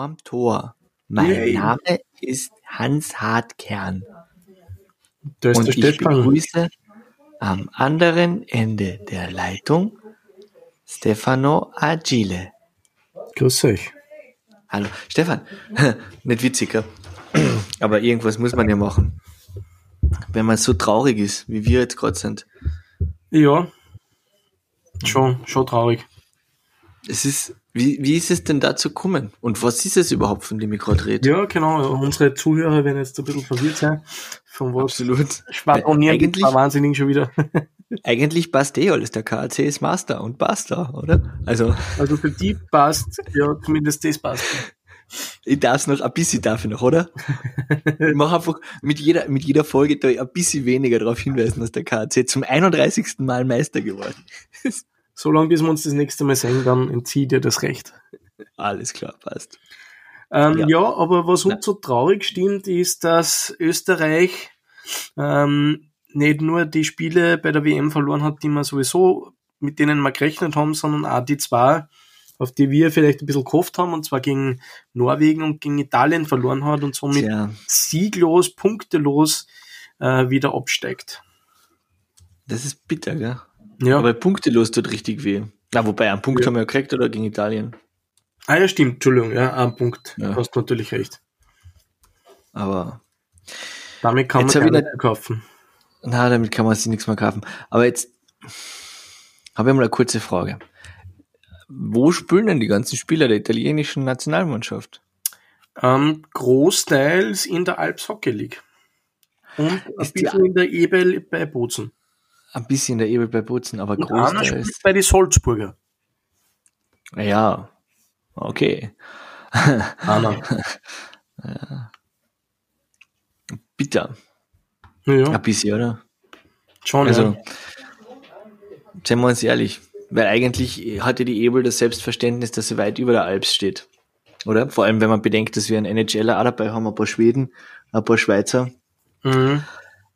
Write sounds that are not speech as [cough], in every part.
Vorm Tor. Mein Yay. Name ist Hans Hartkern Da ist und der ich Stefan. begrüße am anderen Ende der Leitung Stefano Agile. Grüß euch. Hallo, Stefan. [laughs] Nicht witzig, gell? [clears throat] aber irgendwas muss man ja machen. Wenn man so traurig ist, wie wir jetzt gerade sind. Ja, schon, schon traurig. Es ist, wie, wie ist es denn dazu gekommen? Und was ist es überhaupt, von dem ich gerade rede? Ja, genau. Unsere Zuhörer werden jetzt ein bisschen verwirrt sein. Von was Absolut. schwadronieren Eigentlich- zwei Wahnsinnigen schon wieder. [laughs] Eigentlich passt eh alles. Der KAC ist Master und basta, oder? Also, Also für die passt, ja, zumindest das passt. ich darf noch, ein bisschen darf ich noch, oder? Ich mache einfach mit jeder, mit jeder Folge da ein bisschen weniger darauf hinweisen, dass der KAC zum 31. Mal Meister geworden ist. So lange, bis wir uns das nächste Mal sehen, dann entzieht ihr das Recht. Alles klar, passt. Ähm, Ja. ja. aber was uns so traurig stimmt, ist, dass Österreich ähm, nicht nur die Spiele bei der WM verloren hat, die wir sowieso, mit denen wir gerechnet haben, sondern auch die zwei, auf die wir vielleicht ein bisschen gehofft haben, und zwar gegen Norwegen und gegen Italien verloren hat und somit Tja, sieglos, punktelos äh, wieder absteigt. das ist bitter, gell? Ja, Aber punktelos tut richtig weh. Na, wobei, einen Punkt Ja. haben wir ja gekriegt, oder? Gegen Italien. ah ja, stimmt, Entschuldigung, ja, ein Punkt. Ja. Hast natürlich recht. Aber, Damit kann man hab ich keine kaufen. na, damit kann man sich nichts mehr kaufen. Aber jetzt habe ich mal eine kurze Frage. Wo spielen denn die ganzen Spieler der italienischen Nationalmannschaft? Ähm, großteils in der Alps Hockey League. Und ein Ist bisschen in der Ebel bei Bozen. Ein bisschen der Ebel bei Bozen, aber Und einer spielt bei die Salzburger. Ja, okay. Einer. [laughs] Bitter. Ja, Ein bisschen, oder? schon. Also, ja. seien wir uns ehrlich, weil eigentlich hatte die Ebel das Selbstverständnis, dass sie weit über der Alps steht. Oder? Vor allem, wenn man bedenkt, dass wir einen NHLer auch dabei haben, ein paar Schweden, ein paar Schweizer. Mhm.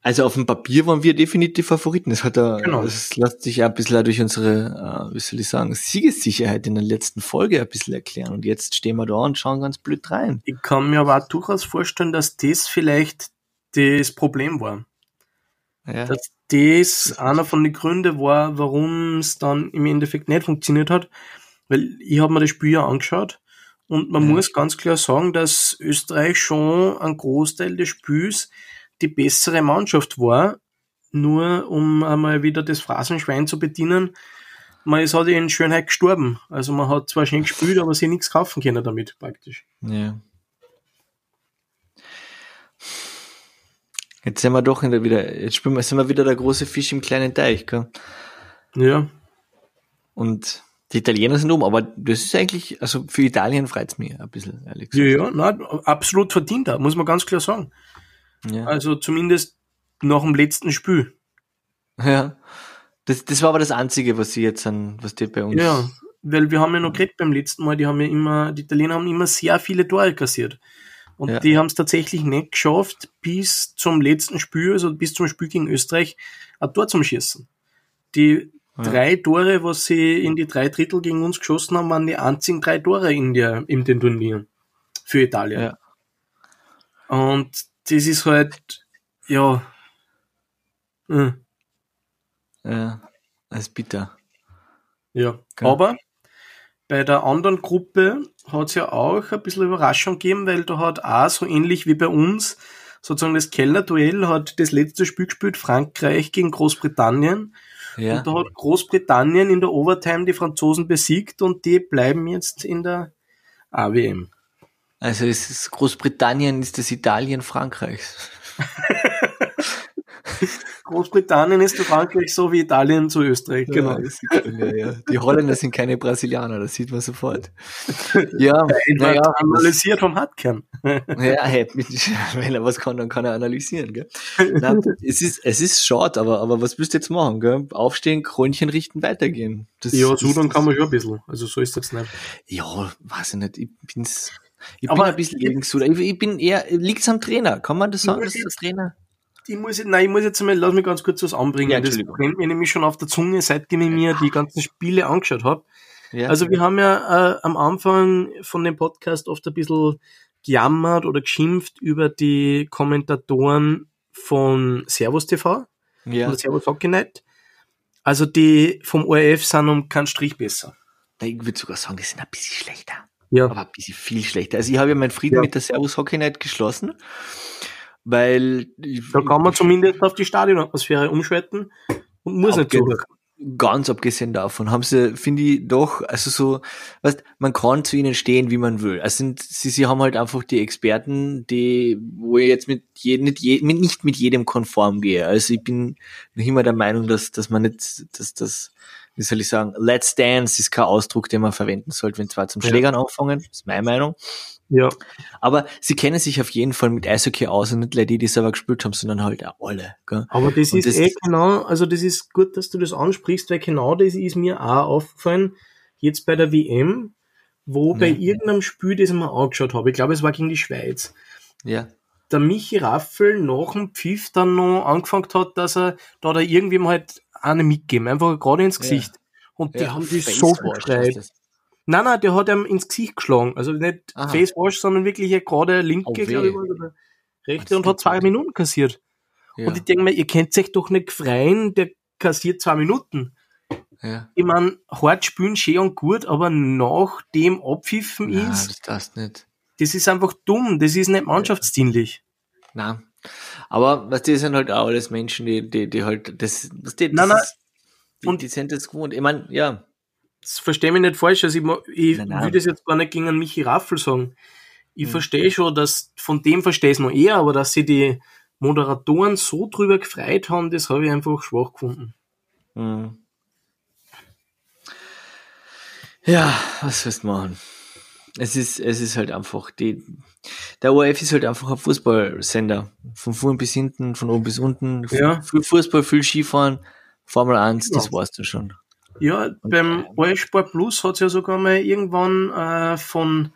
Also auf dem Papier waren wir definitiv Favoriten. Das hat er, Genau. das lässt sich ja ein bisschen durch unsere, äh, wie soll ich sagen, Siegessicherheit in der letzten Folge ein bisschen erklären. Und jetzt stehen wir da und schauen ganz blöd rein. Ich kann mir aber auch durchaus vorstellen, dass das vielleicht das Problem war. Ja. Dass das einer von den Gründen war, warum es dann im Endeffekt nicht funktioniert hat. Weil ich habe mir das Spiel ja angeschaut und man Ja. muss ganz klar sagen, dass Österreich schon einen Großteil des Spiels die bessere Mannschaft war. Nur um einmal wieder das Phrasenschwein zu bedienen, man ist halt in Schönheit gestorben. Also man hat zwar schön gespielt, aber sich nichts kaufen können damit praktisch. Ja. Jetzt sind wir doch wieder, jetzt spielen wir, sind wir wieder der große Fisch im kleinen Teich, gell? Ja, Und die Italiener sind um, aber das ist eigentlich, also für Italien freut's mich ein bisschen, ehrlich ja, gesagt. ja, nein, absolut verdient, da, muss man ganz klar sagen. Ja. Also zumindest nach dem letzten Spiel. ja. Das, das war aber das Einzige, was sie jetzt an, was die bei uns. Ja, weil wir haben ja noch geredet beim letzten Mal, die haben ja immer, die Italiener haben immer sehr viele Tore kassiert. Und Ja. die haben es tatsächlich nicht geschafft, bis zum letzten Spiel, also bis zum Spiel gegen Österreich, ein Tor zum Schießen. Die Ja. drei Tore, was sie in die drei Drittel gegen uns geschossen haben, waren die einzigen drei Tore in, der, in den Turnieren für Italien. Ja. Und das ist halt, ja, äh, Ja. Das ist bitter. Ja, Gell? aber bei der anderen Gruppe hat es ja auch ein bisschen Überraschung gegeben, weil da hat auch so ähnlich wie bei uns sozusagen das Kellerduell hat das letzte Spiel gespielt, Frankreich gegen Großbritannien. Ja. Und da hat Großbritannien in der Overtime die Franzosen besiegt und die bleiben jetzt in der AWM. Also es ist Großbritannien ist das Italien Frankreichs. [laughs] Großbritannien ist zu Frankreich so wie Italien zu Österreich, genau. Ja, ja, ja. Die Holländer sind keine Brasilianer, das sieht man sofort. Ja, [laughs] Naja, analysiert vom Hartkern. [laughs] ja, hey, wenn er was kann, dann kann er analysieren, gell? Nein, es ist, es ist schade, aber, aber was willst du jetzt machen, gell? Aufstehen, Krönchen richten, weitergehen. Das, Ja, so das- dann kann man schon ein bisschen. Also so ist das nicht. Ja, weiß ich nicht, ich bin's, ich Aber bin ein bisschen gegen Suda. Ich, ich bin eher, liegt's am Trainer? Kann man das sagen, dass der Trainer? Ich muss, jetzt- nein, ich muss jetzt mal, lass mich ganz kurz was anbringen. Ja, das brennt mir nämlich schon auf der Zunge, seitdem ich mir die ganzen Spiele angeschaut habe. Ja. Also wir haben ja äh, am Anfang von dem Podcast oft ein bisschen gejammert oder geschimpft über die Kommentatoren von Servus TV ja. oder Servus Night. Also die vom ORF sind um keinen Strich besser. Ich würde sogar sagen, die sind ein bisschen schlechter. Ja. Aber ein bisschen viel schlechter. Also ich habe ja meinen Frieden ja. mit der Servus Hockey Night geschlossen, weil... Da kann man zumindest auf die Stadionatmosphäre umschalten und muss nicht zurück ganz abgesehen davon haben sie, finde ich, doch, also so, weißt, man kann zu ihnen stehen, wie man will. Also sind, sie, sie haben halt einfach die Experten, die, wo ich jetzt mit jedem, nicht, je, nicht mit jedem konform gehe. Also ich bin noch immer der Meinung, dass, dass man nicht, dass das, wie soll ich sagen, Let's Dance ist kein Ausdruck, den man verwenden sollte, wenn zwar zum Schlägern ja. anfangen, ist meine Meinung. Ja. Aber sie kennen sich auf jeden Fall mit Eishockey aus und nicht die, die selber gespielt haben, sondern halt auch alle. Gell? Aber das und ist das eh genau, also das ist gut, dass du das ansprichst, weil genau das ist mir auch aufgefallen, jetzt bei der WM, wo bei irgendeinem Spiel, das ich mir angeschaut habe, ich glaube, es war gegen die Schweiz. Ja. Der Michi Raffel nach dem Pfiff dann noch angefangen hat, dass er da da irgendwie mal halt eine mitgeben, einfach gerade ins Gesicht. Ja. Und die ja, haben die so verschreit. Nein, nein, der hat ihm ins Gesicht geschlagen. Also nicht Aha. Facewash, sondern wirklich gerade linke, oh, glaube ich, oder rechte und hat zwei Minuten kassiert. Ja. Und ich denke mir, ihr könnt euch doch nicht freien, der kassiert zwei Minuten. Ja. Ich meine, hart spielen schön und gut, aber nach dem Abpfiffen Nein, ist. Das, das nicht. Das ist einfach dumm, das ist nicht mannschaftsdienlich. Nein. Aber was die sind halt auch alles Menschen, die, die, die halt das, was die, das nein, nein. Ist, die, und die sind das gewohnt. Ich meine, ja das verstehe mich nicht falsch, also ich, ich nein, nein. will das jetzt gar nicht gegen einen Michi Raffel sagen. Ich hm. verstehe schon, dass von dem verstehe ich es noch eher, aber dass sie die Moderatoren so drüber gefreut haben, das habe ich einfach schwach gefunden. Hm. Ja, was willst du machen? Es ist, es ist halt einfach, die, der ORF ist halt einfach ein Fußballsender. Von vorn bis hinten, von oben bis unten. Ja. Viel Fußball, viel Skifahren, Formel 1, ja. das war's dann schon. Ja, und beim Allsport Plus hat es ja sogar mal irgendwann äh, von,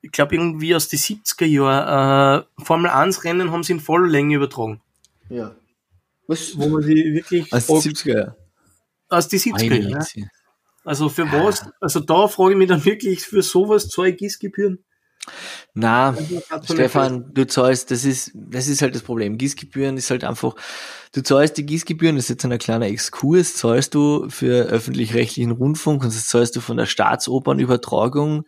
ich glaube irgendwie aus den 70er Jahren, äh, Formel 1 Rennen haben sie in voller Länge übertragen. Ja. Was? Wo man sie wirklich. Aus den 70er Jahren. Aus den 70er Jahren. Also für was? Also da frage ich mich dann wirklich, für sowas zahle ich Gießgebühren? Na, Stefan, du zahlst, das ist, das ist halt das Problem. Gießgebühren ist halt einfach, du zahlst die Gießgebühren, das ist jetzt ein kleiner Exkurs, zahlst du für öffentlich-rechtlichen Rundfunk und das zahlst du von der Staatsopernübertragung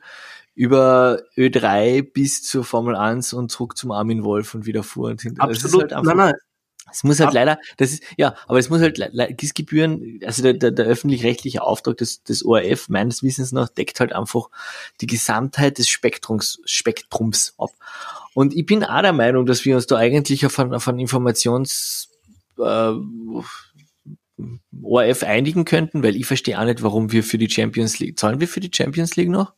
über Ö3 bis zur Formel 1 und zurück zum Armin Wolf und wieder vor und hinter. Absolut, halt nein, nein, es muss halt leider, das ist, ja, aber es muss halt, GIS-Gebühren, also der, der, der öffentlich-rechtliche Auftrag des, des ORF meines Wissens nach deckt halt einfach die Gesamtheit des Spektrums, Spektrums ab. Und ich bin auch der Meinung, dass wir uns da eigentlich auf einen, auf einen Informations, äh, ORF einigen könnten, weil ich verstehe auch nicht, warum wir für die Champions League, zahlen wir für die Champions League noch?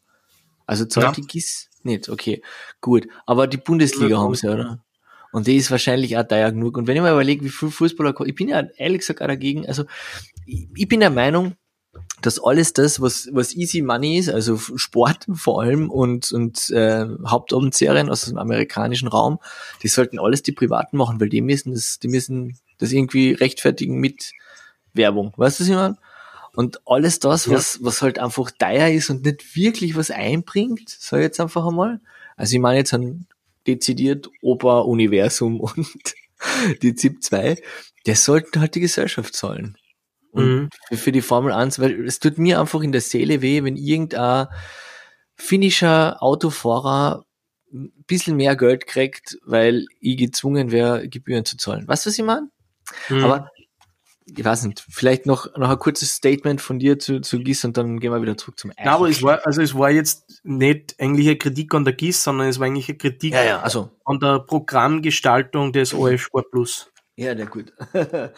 Also zahlt ja. die GIS nicht, okay, gut. Aber die Bundesliga ja, haben sie, oder? Und die ist wahrscheinlich auch teuer genug. Und wenn ich mir überlege, wie viel Fußballer, ich bin ja ehrlich gesagt auch dagegen, also ich, ich bin der Meinung, dass alles das, was, was easy money ist, also Sport vor allem und, und äh, Hauptabendserien aus dem amerikanischen Raum, die sollten alles die Privaten machen, weil die müssen das, die müssen das irgendwie rechtfertigen mit Werbung. Weißt du, was ich meine? Und alles das, ja. was, was halt einfach teuer ist und nicht wirklich was einbringt, ich jetzt einfach einmal. Also ich meine jetzt an dezidiert Oper-Universum [laughs] und die ZIP 2, das sollten halt die Gesellschaft zahlen. Und mhm. für, für, die Formel 1, weil es tut mir einfach in der Seele weh, wenn irgendein finnischer Autofahrer ein bisschen mehr Geld kriegt, weil ich gezwungen wäre, Gebühren zu zahlen. Weißt du, was ich meine? Mhm. Aber ich weiß nicht, vielleicht noch, noch ein kurzes Statement von dir zu, zu GIS und dann gehen wir wieder zurück zum Eich. Ja, aber es war, also es war jetzt nicht eigentlich eine Kritik an der GIS, sondern es war eigentlich eine Kritik ja, ja, also. an der Programmgestaltung des [laughs] OF Sport Plus. Ja, der gut. [coughs] aber,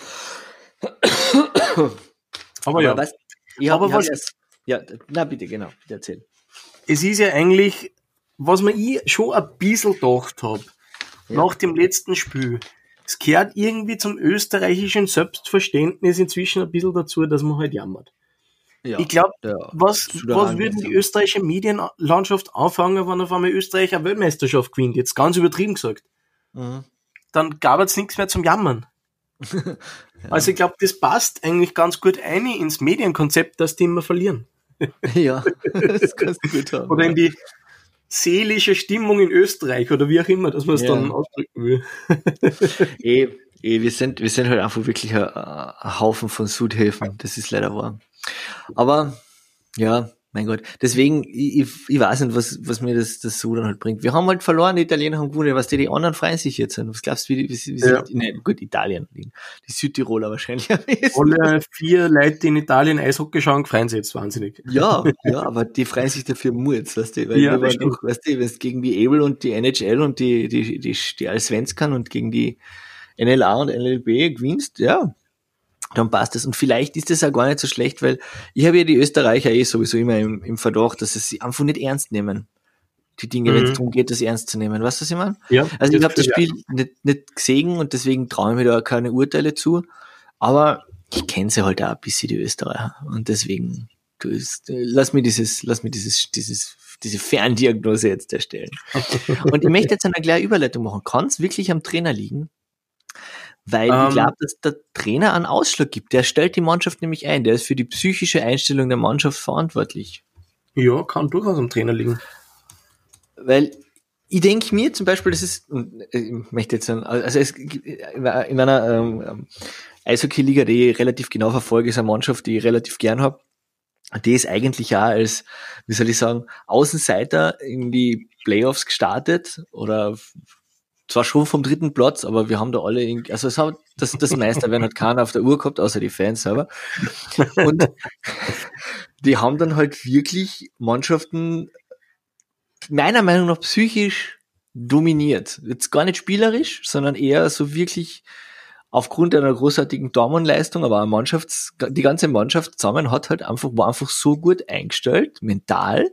aber, ja. Was, ich hab, aber ich was, ja, na bitte, genau, bitte erzähl. Es ist ja eigentlich, was man ich schon ein bisschen gedacht habe, ja. nach dem letzten Spiel, es gehört irgendwie zum österreichischen Selbstverständnis inzwischen ein bisschen dazu, dass man halt jammert. Ja, ich glaube, was, was würden die österreichische Medienlandschaft anfangen, wenn auf einmal Österreich eine Weltmeisterschaft gewinnt? Jetzt ganz übertrieben gesagt. Mhm. Dann gab es nichts mehr zum Jammern. [laughs] ja. Also ich glaube, das passt eigentlich ganz gut ein ins Medienkonzept, dass die immer verlieren. [laughs] ja, [laughs] das kannst du gut haben. Oder in die seelische Stimmung in Österreich oder wie auch immer, dass man es ja. dann ausdrücken will. [laughs] eh, eh, wir sind, wir sind halt einfach wirklich ein, ein Haufen von Südhäfen. Das ist leider wahr. Aber, ja, mein Gott. Deswegen, ich, ich weiß nicht, was, was mir das, das so dann halt bringt. Wir haben halt verloren, die Italiener haben gewonnen, was die, die anderen freuen sich jetzt. Was glaubst du, wie, wie, wie ja. nein, gut, Italien, die Südtiroler wahrscheinlich. Alle vier Leute, die in Italien Eishockey schauen, freuen sich jetzt wahnsinnig. Ja, ja, aber die freuen sich dafür Murz, weißt du, weil ja, wir noch, weißt du, wenn es gegen die Able und die NHL und die, die, die, die Allsvenskan und gegen die NLA und NLB gewinnst, ja, dann passt es. Und vielleicht ist das auch gar nicht so schlecht, weil ich habe ja die Österreicher eh sowieso immer im, im Verdacht, dass sie einfach nicht ernst nehmen. Die Dinge, mhm. wenn es darum geht, das ernst zu nehmen. Weißt du, was ich meine? Ja, also ich habe das Spiel ja. nicht, nicht gesehen und deswegen traue ich mir da keine Urteile zu. Aber ich kenne sie halt auch ein bisschen, die Österreicher. Und deswegen, du lass mir dieses, lass mir dieses, dieses, diese Ferndiagnose jetzt erstellen. [laughs] und ich möchte jetzt eine kleine Überleitung machen. Kann es wirklich am Trainer liegen? Weil ähm, ich glaube, dass der Trainer einen Ausschlag gibt. Der stellt die Mannschaft nämlich ein. Der ist für die psychische Einstellung der Mannschaft verantwortlich. Ja, kann durchaus am Trainer liegen. Weil ich denke mir zum Beispiel, das ist, ich möchte jetzt sagen, also es, in einer ähm, Eishockey-Liga, die ich relativ genau verfolge, ist eine Mannschaft, die ich relativ gern habe. Die ist eigentlich ja als, wie soll ich sagen, Außenseiter in die Playoffs gestartet oder zwar schon vom dritten Platz, aber wir haben da alle, in, also es hat, das, das Meisterwerden hat keiner auf der Uhr gehabt, außer die Fans selber. Und [laughs] die haben dann halt wirklich Mannschaften meiner Meinung nach psychisch dominiert. Jetzt gar nicht spielerisch, sondern eher so wirklich aufgrund einer großartigen Dortmund-Leistung, aber eine Mannschafts, die ganze Mannschaft zusammen hat halt einfach, war einfach so gut eingestellt, mental,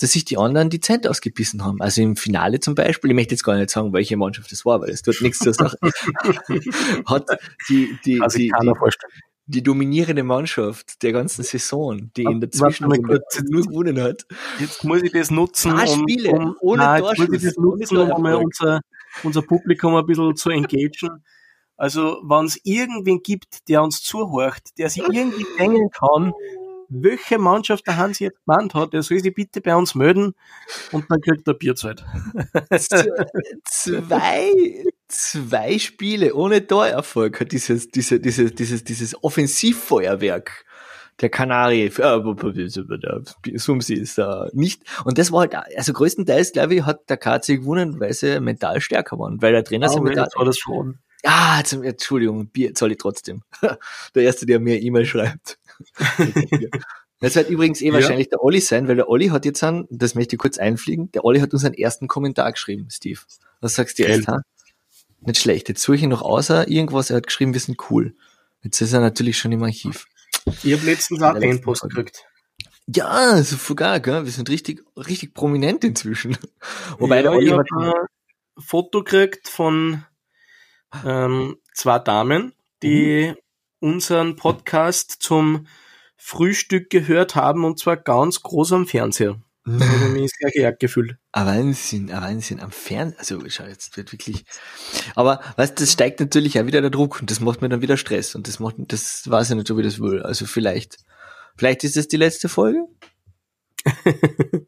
dass sich die anderen die Zeit ausgebissen haben. Also im Finale zum Beispiel, ich möchte jetzt gar nicht sagen, welche Mannschaft das war, weil es tut nichts zur Sache, [laughs] hat die, die, also die, die, die, dominierende Mannschaft der ganzen Saison, die in der Zwischenrunde nur gewonnen hat. Jetzt muss ich das nutzen, um, Spiele, um, ohne nein, muss ich das nutzen, um unser, unser Publikum ein bisschen zu engagieren. Also, wenn es irgendwen gibt, der uns zuhört, der sich irgendwie denken kann, welche Mannschaft der Hans jetzt gemeint hat, der soll sich bitte bei uns melden und dann kriegt er Bierzeit. zwei, zwei Spiele ohne Torerfolg hat dieses, dieses, dieses, dieses, dieses Offensivfeuerwerk der Kanari, äh, der Sumsi ist da nicht. Und das war halt, also größtenteils, glaube ich, hat der KC gewonnen, weil sie mental stärker waren, weil der Trainer ja, mental, war das schon. Ah, Entschuldigung, Bier zahle ich trotzdem. [laughs] Der Erste, der mir E-Mail schreibt. [laughs] Das wird übrigens eh ja. wahrscheinlich der Olli sein, weil der Olli hat jetzt einen, das möchte ich kurz einfliegen, der Olli hat uns einen ersten Kommentar geschrieben, Steve. Was sagst du jetzt, ha? Nicht schlecht. Jetzt suche ich noch außer irgendwas, er hat geschrieben, wir sind cool. Jetzt ist er natürlich schon im Archiv. Ich habe letztens auch den Post gekriegt. Ja, so sogar, gell? Wir sind richtig, richtig prominent inzwischen. [laughs] Wobei ja, der Olli hat ein Foto gekriegt von ähm, zwei Damen, die mhm. Unseren Podcast zum Frühstück gehört haben und zwar ganz groß am Fernseher. Da habe ich mich sehr geehrt gefühlt. [laughs] Ein Wahnsinn, ein Wahnsinn. Am Fernseher, also schau, jetzt wird wirklich. Aber weißt das steigt natürlich auch wieder der Druck und das macht mir dann wieder Stress und das macht, das weiß ich nicht, ob ich das will. Also vielleicht, vielleicht ist das die letzte Folge?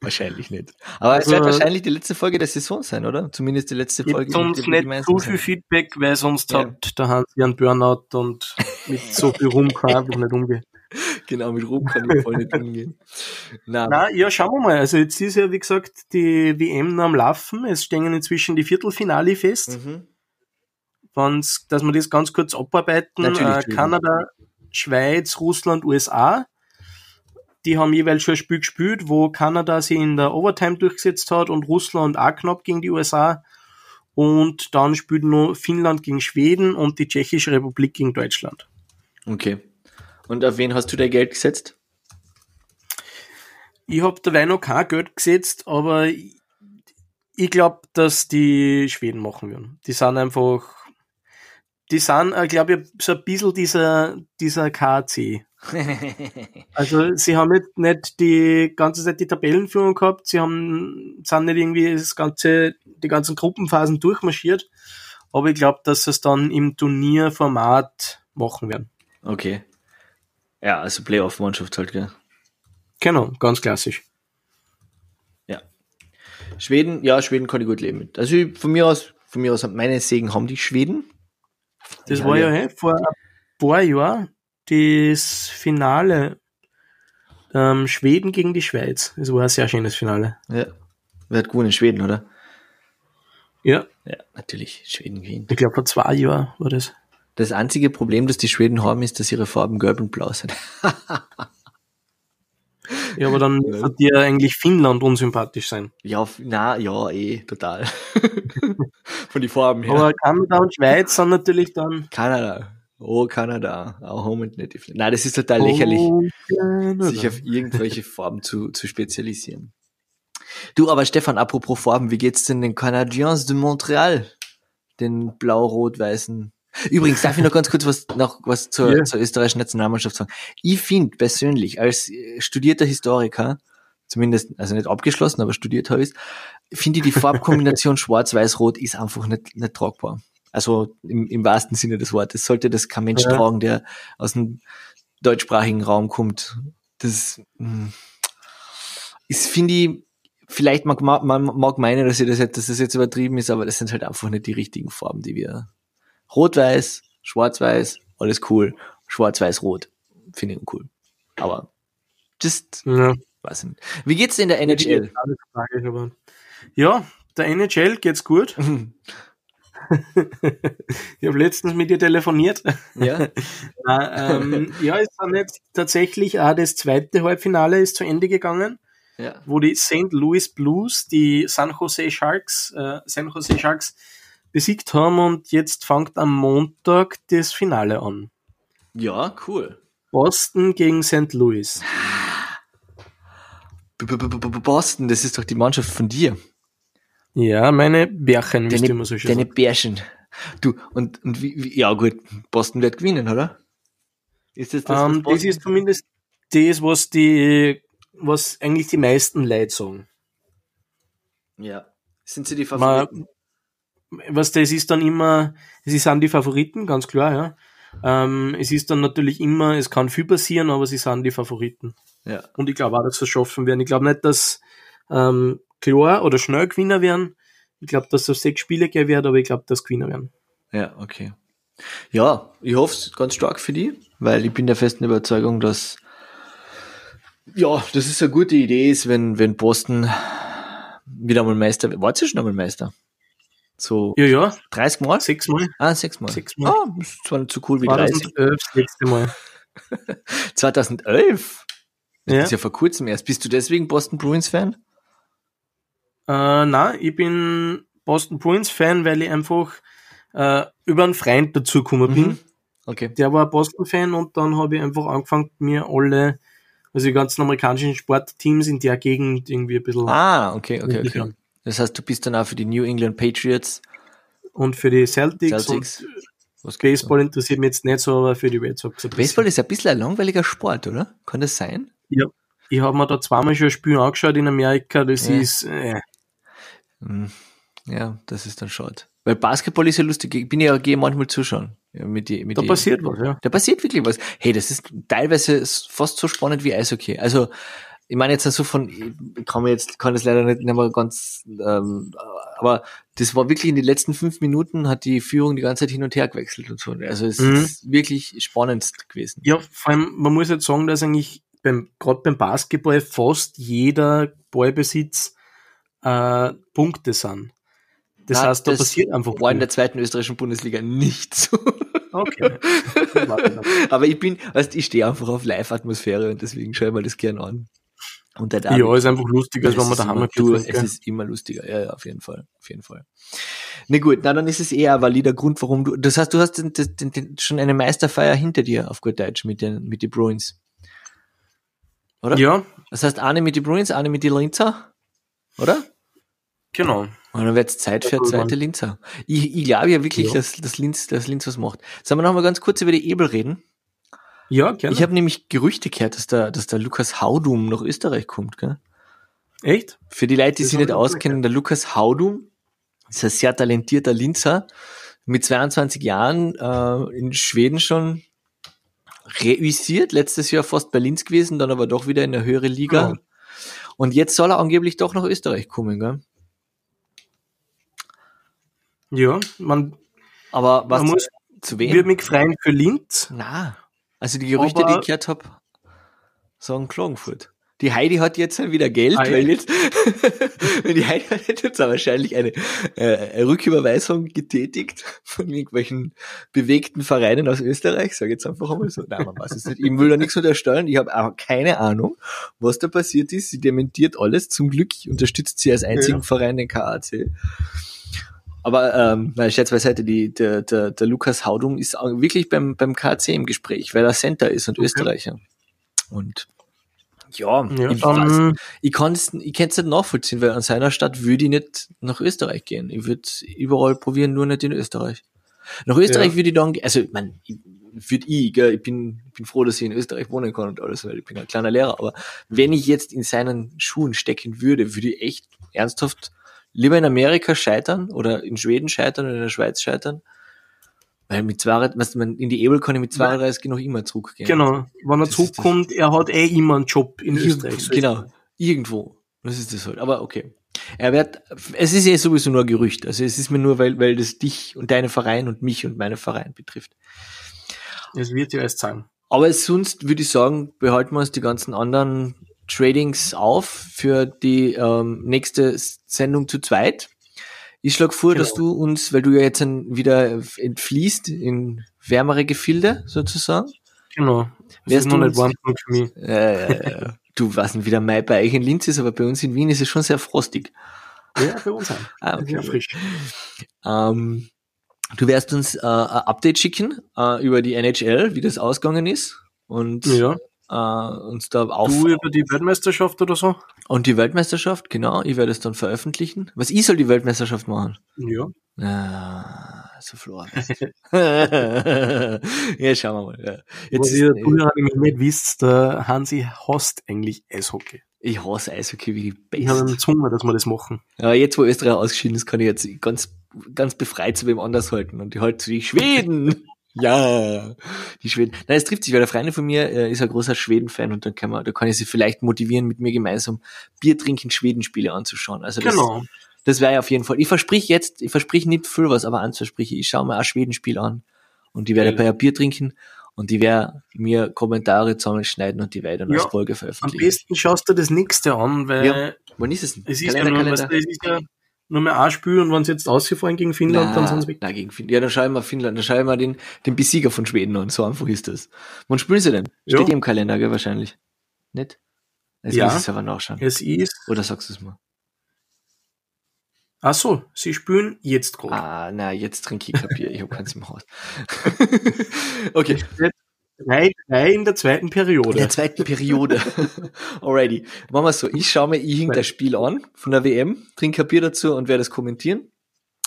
Wahrscheinlich nicht. Aber also, es wird wahrscheinlich die letzte Folge der Saison sein, oder? Zumindest die letzte Folge. Sonst nicht so viel Feedback, weil sonst ja. hat der Hans einen Burnout und mit so viel Ruhm kann einfach nicht umgehen. [laughs] Genau, mit Ruhm kann ich voll nicht umgehen. Na. Na, ja, schauen wir mal. Also jetzt ist ja, wie gesagt, die WM noch am Laufen. Es stehen inzwischen die Viertelfinale fest. Mhm. Wenn's, dass wir das ganz kurz abarbeiten. Äh, Kanada, Schweiz, Russland, USA die haben jeweils schon ein Spiel gespielt, wo Kanada sie in der Overtime durchgesetzt hat und Russland auch knapp gegen die USA. Und dann spielt nur Finnland gegen Schweden und die Tschechische Republik gegen Deutschland. Okay. Und auf wen hast du dein Geld gesetzt? Ich habe dabei noch kein Geld gesetzt, aber ich glaube, dass die Schweden machen werden. Die sind einfach, die sind, äh, glaube ich, so ein bisschen dieser, dieser KC. [laughs] also sie haben nicht, nicht die ganze Zeit die Tabellenführung gehabt, sie haben sind nicht irgendwie das ganze, die ganzen Gruppenphasen durchmarschiert, aber ich glaube, dass sie es dann im Turnierformat machen werden. Okay. Ja, also Playoff-Mannschaft halt, gell? Genau, ganz klassisch. Ja. Schweden, ja, Schweden kann ich gut leben mit. Also von mir aus, von mir aus, meine Segen haben die Schweden. Das Ja, war ja, ja. hey, vor ein paar Jahren das Finale ähm, Schweden gegen die Schweiz. Das war ein sehr schönes Finale. Ja. Wer hat gewonnen? Schweden, oder? Ja, Ja, natürlich. Schweden gewinnen. ich glaube vor zwei Jahren war das. Das einzige Problem, das die Schweden haben, ist, dass ihre Farben gelb und blau sind. [laughs] Ja, aber dann Ja. wird dir eigentlich Finnland unsympathisch sein. Ja, na, ja, eh, total. [laughs] Von die Farben her. Aber Kanada und Schweiz sind natürlich dann Kanada. Oh, Kanada. Auch Home and Native. Nein, das ist total lächerlich, Oh, Kanada. sich auf irgendwelche Farben zu, zu spezialisieren. Du, aber Stefan, apropos Farben, wie geht's denn den Canadiens de Montreal? Den blau-rot-weißen. Übrigens, darf ich noch ganz kurz was, noch was zur, Ja. zur österreichischen Nationalmannschaft sagen? Ich finde persönlich, als äh, studierter Historiker, zumindest, also nicht abgeschlossen, aber studiert habe ich finde ich die Farbkombination [laughs] schwarz-weiß-rot ist einfach nicht, nicht tragbar. Also im, im wahrsten Sinne des Wortes. Sollte das kein Mensch Ja. tragen, der aus dem deutschsprachigen Raum kommt. Das mh, ist, finde ich, vielleicht mag man, mag meinen, dass, ich das, dass das jetzt übertrieben ist, aber das sind halt einfach nicht die richtigen Farben, die wir. Rot-Weiß, Schwarz-Weiß, alles cool. Schwarz-Weiß-Rot, finde ich uncool. Aber just, Ja. weiß ich nicht. Wie geht's denn der NHL? Ja, der NHL geht's gut. [laughs] Ich habe letztens mit dir telefoniert. ja, [laughs] Äh, ähm, ja, es sind jetzt tatsächlich auch das zweite Halbfinale ist zu Ende gegangen, ja. wo die St. Louis Blues die San Jose Sharks, äh, San Jose Sharks besiegt haben und jetzt fängt am Montag das Finale an. Ja, cool. Boston gegen St. Louis. Boston, das ist doch die Mannschaft von dir. Ja, meine Bärchen, wie du immer so schön deine sagst. Bärchen. Du, und, und wie, wie, ja gut, Boston wird gewinnen, oder? Ist das das, was Ähm, das ist zumindest das, was die, was eigentlich die meisten Leute sagen. Ja. Sind sie die Man, Favoriten? Was das ist dann immer, sie sind die Favoriten, ganz klar, ja. Ähm, es ist dann natürlich immer, es kann viel passieren, aber sie sind die Favoriten. ja. Und ich glaube auch, dass sie es schaffen werden. Ich glaube nicht, dass ähm, klar oder schnell Gewinner werden. Ich glaube, dass es sechs Spiele geben wird, aber ich glaube, dass Gewinner werden. Ja, okay. Ja, ich hoffe es ganz stark für die, weil ich bin der festen Überzeugung, dass ja, das ist eine gute Idee ist, wenn, wenn Boston wieder mal Meister wird. War sie schon einmal Meister? So Ja, ja, 30 Mal? sechsmal. Ah, sechs Mal. Sechsmal. Ah, ist zwar nicht so cool wie 30. 2011, das letzte Mal. [laughs] 2011? Das Ja. ist ja vor kurzem erst. Bist du deswegen Boston Bruins Fan? Äh, nein, ich bin Boston Bruins Fan, weil ich einfach äh, über einen Freund dazugekommen bin. Mhm. Okay. Der war Boston Fan und dann habe ich einfach angefangen, mir alle, also die ganzen amerikanischen Sportteams in der Gegend irgendwie ein bisschen Ah, okay, okay, okay. Das heißt, du bist dann auch für die New England Patriots, und für die Celtics, Celtics. Baseball interessiert mich jetzt nicht so, aber für die Red Sox. Baseball ist ein bisschen ein langweiliger Sport, oder? Kann das sein? Ja. Ich habe mir da zweimal schon ein Spiel angeschaut in Amerika, das Ja. ist, äh, Hm. Ja, das ist dann schade. Weil Basketball ist ja lustig. Ich bin ja, gehe manchmal zuschauen. Ja, mit die, mit da die, passiert was, ja. Da passiert wirklich was. Hey, das ist teilweise fast so spannend wie Eishockey. Also, ich meine jetzt so von, ich kann mir jetzt, kann das leider nicht, nicht mehr ganz, ähm, aber das war wirklich in den letzten fünf Minuten hat die Führung die ganze Zeit hin und her gewechselt und so. Also es Mhm. ist wirklich spannendst gewesen. Ja, vor allem, man muss jetzt sagen, dass eigentlich beim, gerade beim Basketball fast jeder Ballbesitz äh, Punkte sind. Das Na, heißt, da das passiert einfach War in der zweiten österreichischen Bundesliga nicht so. Okay. [laughs] aber ich bin, weißt, ich stehe einfach auf Live-Atmosphäre und deswegen schaue ich mir das gern an. Und der ja, ist einfach lustig, als wenn man daheim du, es ist immer lustiger, ja, ja, auf jeden Fall, auf jeden Fall. Na gut, na dann ist es eher ein valider Grund, warum du, das heißt, du hast den, den, den, schon eine Meisterfeier hinter dir auf gut Deutsch mit den, mit den Bruins. Oder? Ja, Das heißt, eine mit den Bruins, eine mit den Linzer, oder? genau. Und dann wird's Zeit für eine zweite Linzer. Ich, ich glaube ja wirklich, Ja. dass, dass Linz, dass Linz was macht. Sollen wir noch mal ganz kurz über die Ebel reden? Ja, gerne. Ich habe nämlich Gerüchte gehört, dass der, dass der Lukas Haudum nach Österreich kommt, gell? Echt? Für die Leute, die sich nicht auskennen, der Lukas Haudum ist ein sehr talentierter Linzer, mit 22 Jahren äh, in Schweden schon reüssiert, letztes Jahr fast Berlins gewesen, dann aber doch wieder in eine höhere Liga. Genau. Und jetzt soll er angeblich doch nach Österreich kommen, gell? Ja, man Aber was Man muss- zu würde wem? mich freuen für Linz. Na, also die Gerüchte, die Aber- ich gehört habe, sagen Klagenfurt. Die Heidi hat jetzt halt wieder Geld, ja. weil jetzt, [laughs] weil die Heidi hat jetzt wahrscheinlich eine, äh, eine Rücküberweisung getätigt von irgendwelchen bewegten Vereinen aus Österreich, sage jetzt einfach einmal so. Nein, man weiß es nicht. Ich will da nichts unterstellen. Ich habe auch keine Ahnung, was da passiert ist. Sie dementiert alles. Zum Glück unterstützt sie als einzigen Ja. Verein den KAC. Aber ähm, na, Scherz beiseite, die, der, der, der Lukas Haudung ist auch wirklich beim, beim KC im Gespräch, weil er Center ist und Okay. Österreicher. Und ja, Ja, ich, dann, ich kann es ich kann's nicht nachvollziehen, weil an seiner Stadt würde ich nicht nach Österreich gehen. Ich würde überall probieren, nur nicht in Österreich. Nach Österreich Ja. würde ich dann, also ich mein, ich, würde ich, gell, ich bin, ich bin froh, dass ich in Österreich wohnen kann und alles, weil ich bin ein kleiner Lehrer, aber wenn ich jetzt in seinen Schuhen stecken würde, würde ich echt ernsthaft lieber in Amerika scheitern oder in Schweden scheitern oder in der Schweiz scheitern. Weil mit 32, weißt du, man, in die Ebel kann ich mit 32 noch immer zurückgehen. genau, wenn er Das zurückkommt, er hat eh immer einen Job in Irgendwo, Österreich. Genau, irgendwo. Das ist das halt. Aber okay. Er wird, es ist ja sowieso nur ein Gerücht. Also es ist mir nur, weil, weil das dich und deinen Verein und mich und meinen Verein betrifft. Es wird ja erst sagen. Aber sonst würde ich sagen, behalten wir uns die ganzen anderen Tradings auf für die ähm, nächste Sendung zu zweit. Ich schlage vor, Genau. dass du uns, weil du ja jetzt wieder entfließt in wärmere Gefilde sozusagen. Genau. Wärst ist noch du nicht warm genug für mich. Äh, du weißt nicht, wie der Mai bei euch in Linz ist, aber bei uns in Wien ist es schon sehr frostig. Ja, bei uns auch. Ah, Sehr okay. frisch. Ähm, du wirst uns äh, ein Update schicken äh, über die NHL, wie das ausgegangen ist und Ja. Äh, uns da auf Du über die Weltmeisterschaft oder so? und die Weltmeisterschaft, genau. Ich werde es dann veröffentlichen. Was ich soll die Weltmeisterschaft machen? Ja. Ah, so verloren. [laughs] [laughs] ja, schauen wir mal. Ja. Jetzt Was ist, ihr Zuhörer nämlich nicht wisst, der Hansi hasst eigentlich Eishockey. ich hasse Eishockey wie die Ich habe ihm gezwungen, dass wir das machen. Ja, jetzt, wo Österreich ausgeschieden ist, kann ich jetzt ganz, ganz befreit zu wem anders halten. Und die halt zu die Schweden. [laughs] ja, die Schweden. Nein, es trifft sich, weil der Freund von mir äh, ist ein großer Schweden-Fan und dann kann man, da kann ich sie vielleicht motivieren, mit mir gemeinsam Bier trinken Schweden-Spiele anzuschauen. Also das, Genau. das wäre ja auf jeden Fall. Ich versprich jetzt, ich versprich nicht viel was, aber eins verspreche ich. Ich schaue mir ein Schwedenspiel an und die werde bei ein Bier trinken und die werde mir Kommentare zusammenschneiden und die werde dann Ja, als Folge Am veröffentlichen. besten schaust du das nächste an, weil Ja. Wann ist es denn? es ist ja nur, es ist ja nur mehr ein Spiel und wenn sie jetzt ausgefahren gegen Finnland, dann sind sie weg. Na, gegen Finnland. Ja, dann schau ich mal Finnland, dann schau ich mal den, den Besieger von Schweden an. So einfach ist das. Wann spielen sie denn? Ja. Steht eh im Kalender, gell, wahrscheinlich. Nicht? Jetzt Ja. muss ich es aber nachschauen. Es ist, Oder sagst du es mal? ach so, sie spielen jetzt gerade. Ah, na, jetzt trinke ich kein Bier. Ich habe keins im Haus. [laughs] okay. Drei, drei in der zweiten In Periode. der zweiten Periode. [laughs] Alrighty. Machen wir so. Ich schaue mir ich das Spiel an von der WM, trinke ein Bier dazu und werde das kommentieren.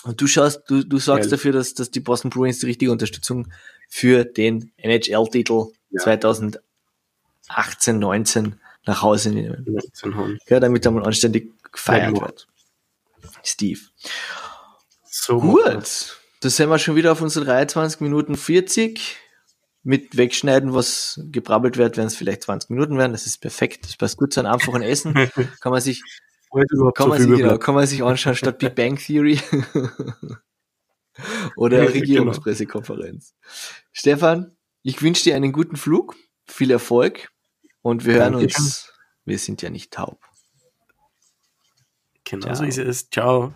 Und du schaust, du, du sorgst dafür, dass, dass die Boston Bruins die richtige Unterstützung für den NHL-Titel Ja. 2018, 19 nach Hause nehmen. 19 haben. Ja, damit da mal anständig gefeiert Ja, wird. Steve. So, Gut. Da sind wir schon wieder auf unsere 23 Minuten 40. Mit Wegschneiden, was gebrabbelt wird, werden es vielleicht 20 Minuten werden. Das ist perfekt. Das passt gut zu einem einfachen Essen. [laughs] Kann man sich, kann man sich, genau, kann man sich anschauen statt Big Bang Theory. [laughs] Oder genau. Regierungspressekonferenz. Stefan, ich wünsche dir einen guten Flug, viel Erfolg und wir hören uns. Wir sind ja nicht taub. Genau Ciao. so ist es. Ciao.